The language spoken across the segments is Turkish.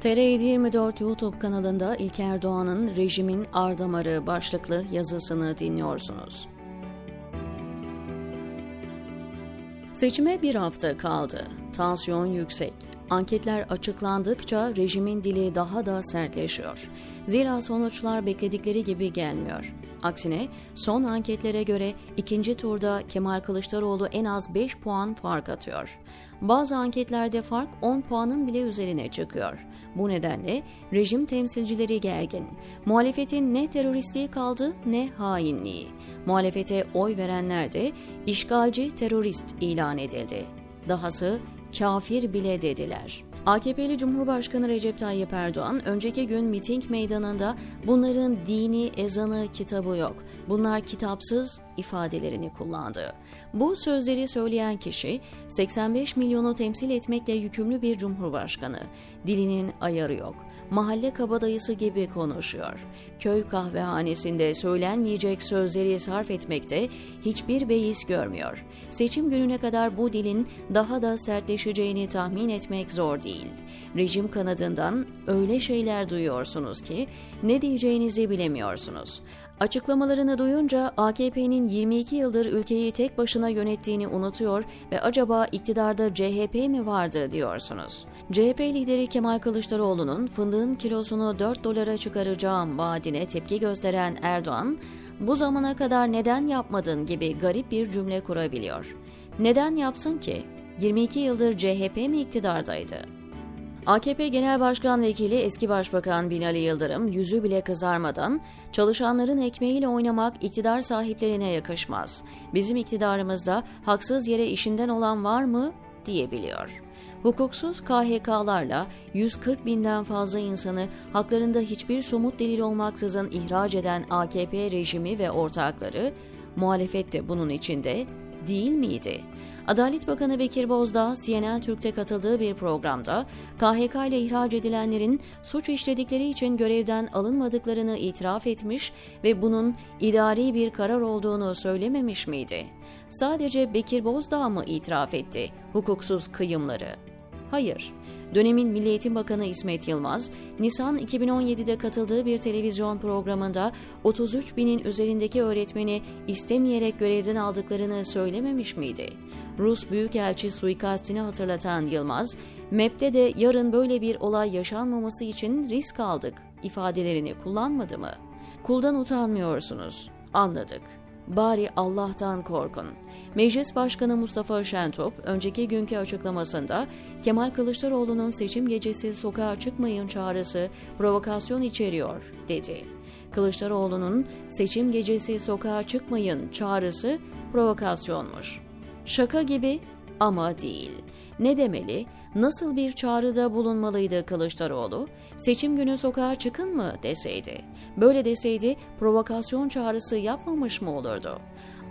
TR724 YouTube kanalında İlker Doğan'ın Rejimin Ardamarı başlıklı yazısını dinliyorsunuz. Seçime bir hafta kaldı. Tansiyon yüksek. Anketler açıklandıkça rejimin dili daha da sertleşiyor. Zira sonuçlar bekledikleri gibi gelmiyor. Aksine son anketlere göre ikinci turda Kemal Kılıçdaroğlu en az 5 puan fark atıyor. Bazı anketlerde fark 10 puanın bile üzerine çıkıyor. Bu nedenle rejim temsilcileri gergin. Muhalefetin ne teröristliği kaldı ne hainliği. Muhalefete oy verenler de işgalci terörist ilan edildi. Dahası kafir bile dediler. AKP'li Cumhurbaşkanı Recep Tayyip Erdoğan önceki gün miting meydanında bunların dini, ezanı, kitabı yok. Bunlar kitapsız ifadelerini kullandı. Bu sözleri söyleyen kişi 85 milyonu temsil etmekle yükümlü bir cumhurbaşkanı. Dilinin ayarı yok. Mahalle kabadayısı gibi konuşuyor. Köy kahvehanesinde söylenmeyecek sözleri sarf etmekte hiçbir beis görmüyor. Seçim gününe kadar bu dilin daha da sertleşeceğini tahmin etmek zor değil. Rejim kanadından öyle şeyler duyuyorsunuz ki ne diyeceğinizi bilemiyorsunuz. Açıklamalarını duyunca AKP'nin 22 yıldır ülkeyi tek başına yönettiğini unutuyor ve acaba iktidarda CHP mi vardı diyorsunuz. CHP lideri Kemal Kılıçdaroğlu'nun fındığın kilosunu 4 dolara çıkaracağım vaadine tepki gösteren Erdoğan, bu zamana kadar neden yapmadın gibi garip bir cümle kurabiliyor. Neden yapsın ki? 22 yıldır CHP mi iktidardaydı? AKP Genel Başkan Vekili eski Başbakan Binali Yıldırım yüzü bile kızarmadan çalışanların ekmeğiyle oynamak iktidar sahiplerine yakışmaz. Bizim iktidarımızda haksız yere işinden olan var mı diyebiliyor. Hukuksuz KHK'larla 140 binden fazla insanı haklarında hiçbir somut delil olmaksızın ihraç eden AKP rejimi ve ortakları muhalefet de bunun içinde değil miydi? Adalet Bakanı Bekir Bozdağ, CNN Türk'te katıldığı bir programda KHK ile ihraç edilenlerin suç işledikleri için görevden alınmadıklarını itiraf etmiş ve bunun idari bir karar olduğunu söylememiş miydi? Sadece Bekir Bozdağ mı itiraf etti hukuksuz kıyımları? Hayır. Dönemin Milli Eğitim Bakanı İsmet Yılmaz, Nisan 2017'de katıldığı bir televizyon programında 33 binin üzerindeki öğretmeni istemeyerek görevden aldıklarını söylememiş miydi? Rus Büyükelçi suikastini hatırlatan Yılmaz, MEP'te de yarın böyle bir olay yaşanmaması için risk aldık ifadelerini kullanmadı mı? Kuldan utanmıyorsunuz. Anladık. Bari Allah'tan korkun. Meclis Başkanı Mustafa Şentop, önceki günkü açıklamasında Kemal Kılıçdaroğlu'nun seçim gecesi sokağa çıkmayın çağrısı provokasyon içeriyor, dedi. Kılıçdaroğlu'nun seçim gecesi sokağa çıkmayın çağrısı provokasyonmuş. Şaka gibi ama değil. Ne demeli? Nasıl bir çağrıda bulunmalıydı Kılıçdaroğlu? Seçim günü sokağa çıkın mı deseydi. Böyle deseydi provokasyon çağrısı yapmamış mı olurdu?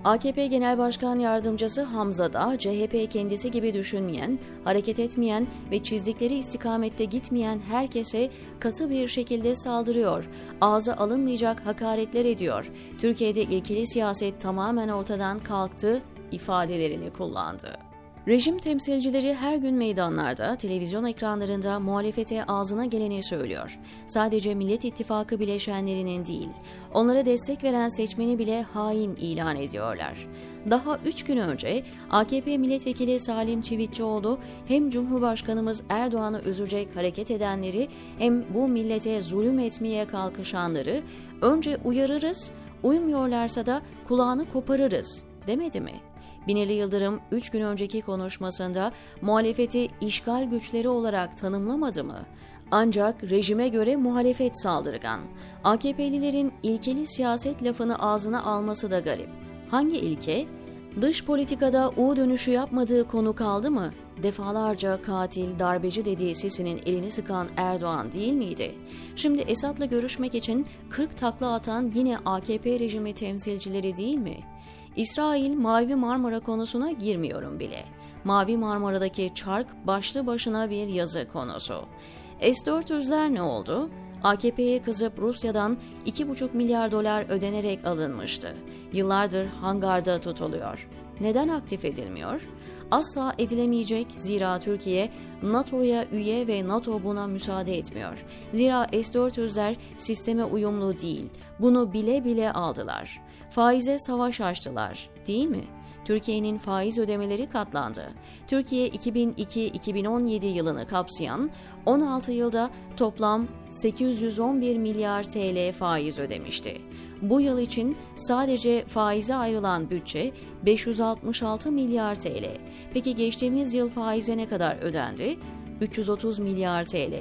AKP Genel Başkan Yardımcısı Hamza da CHP kendisi gibi düşünmeyen, hareket etmeyen ve çizdikleri istikamette gitmeyen herkese katı bir şekilde saldırıyor. Ağza alınmayacak hakaretler ediyor. Türkiye'de ilkeli siyaset tamamen ortadan kalktı ifadelerini kullandı. Rejim temsilcileri her gün meydanlarda, televizyon ekranlarında muhalefete ağzına geleni söylüyor. Sadece Millet İttifakı bileşenlerinin değil, onlara destek veren seçmeni bile hain ilan ediyorlar. Daha üç gün önce AKP milletvekili Salim Çivitçioğlu hem Cumhurbaşkanımız Erdoğan'ı üzecek hareket edenleri hem bu millete zulüm etmeye kalkışanları önce uyarırız, uymuyorlarsa da kulağını koparırız demedi mi? Binali Yıldırım 3 gün önceki konuşmasında muhalefeti işgal güçleri olarak tanımlamadı mı? Ancak rejime göre muhalefet saldırgan. AKP'lilerin ilkeli siyaset lafını ağzına alması da garip. Hangi ilke? Dış politikada U dönüşü yapmadığı konu kaldı mı? Defalarca katil, darbeci dediği sesinin elini sıkan Erdoğan değil miydi? Şimdi Esad'la görüşmek için 40 takla atan yine AKP rejimi temsilcileri değil mi? İsrail Mavi Marmara konusuna girmiyorum bile. Mavi Marmara'daki çark başlı başına bir yazı konusu. S-400'ler ne oldu? AKP'ye kızıp Rusya'dan 2,5 milyar dolar ödenerek alınmıştı. Yıllardır hangarda tutuluyor. Neden aktif edilmiyor? Asla edilemeyecek zira Türkiye NATO'ya üye ve NATO buna müsaade etmiyor. Zira S-400'ler sisteme uyumlu değil. Bunu bile bile aldılar. Faize savaş açtılar, değil mi? Türkiye'nin faiz ödemeleri katlandı. Türkiye 2002-2017 yılını kapsayan 16 yılda toplam 811 milyar TL faiz ödemişti. Bu yıl için sadece faize ayrılan bütçe 566 milyar TL. Peki geçtiğimiz yıl faize ne kadar ödendi? 330 milyar TL.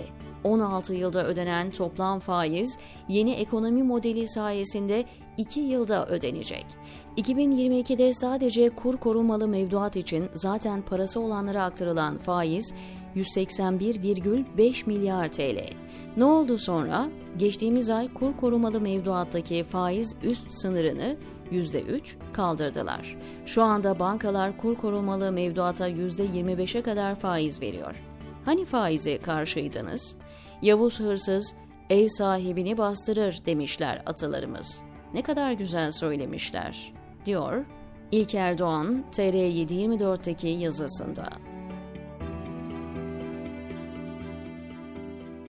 16 yılda ödenen toplam faiz yeni ekonomi modeli sayesinde 2 yılda ödenecek. 2022'de sadece kur korumalı mevduat için zaten parası olanlara aktarılan faiz 181,5 milyar TL. Ne oldu sonra? Geçtiğimiz ay kur korumalı mevduattaki faiz üst sınırını %3 kaldırdılar. Şu anda bankalar kur korumalı mevduata %25'e kadar faiz veriyor. Hani faize karşıydınız? Yavuz hırsız ev sahibini bastırır demişler atalarımız. Ne kadar güzel söylemişler, diyor İlker Doğan TR724'teki yazısında.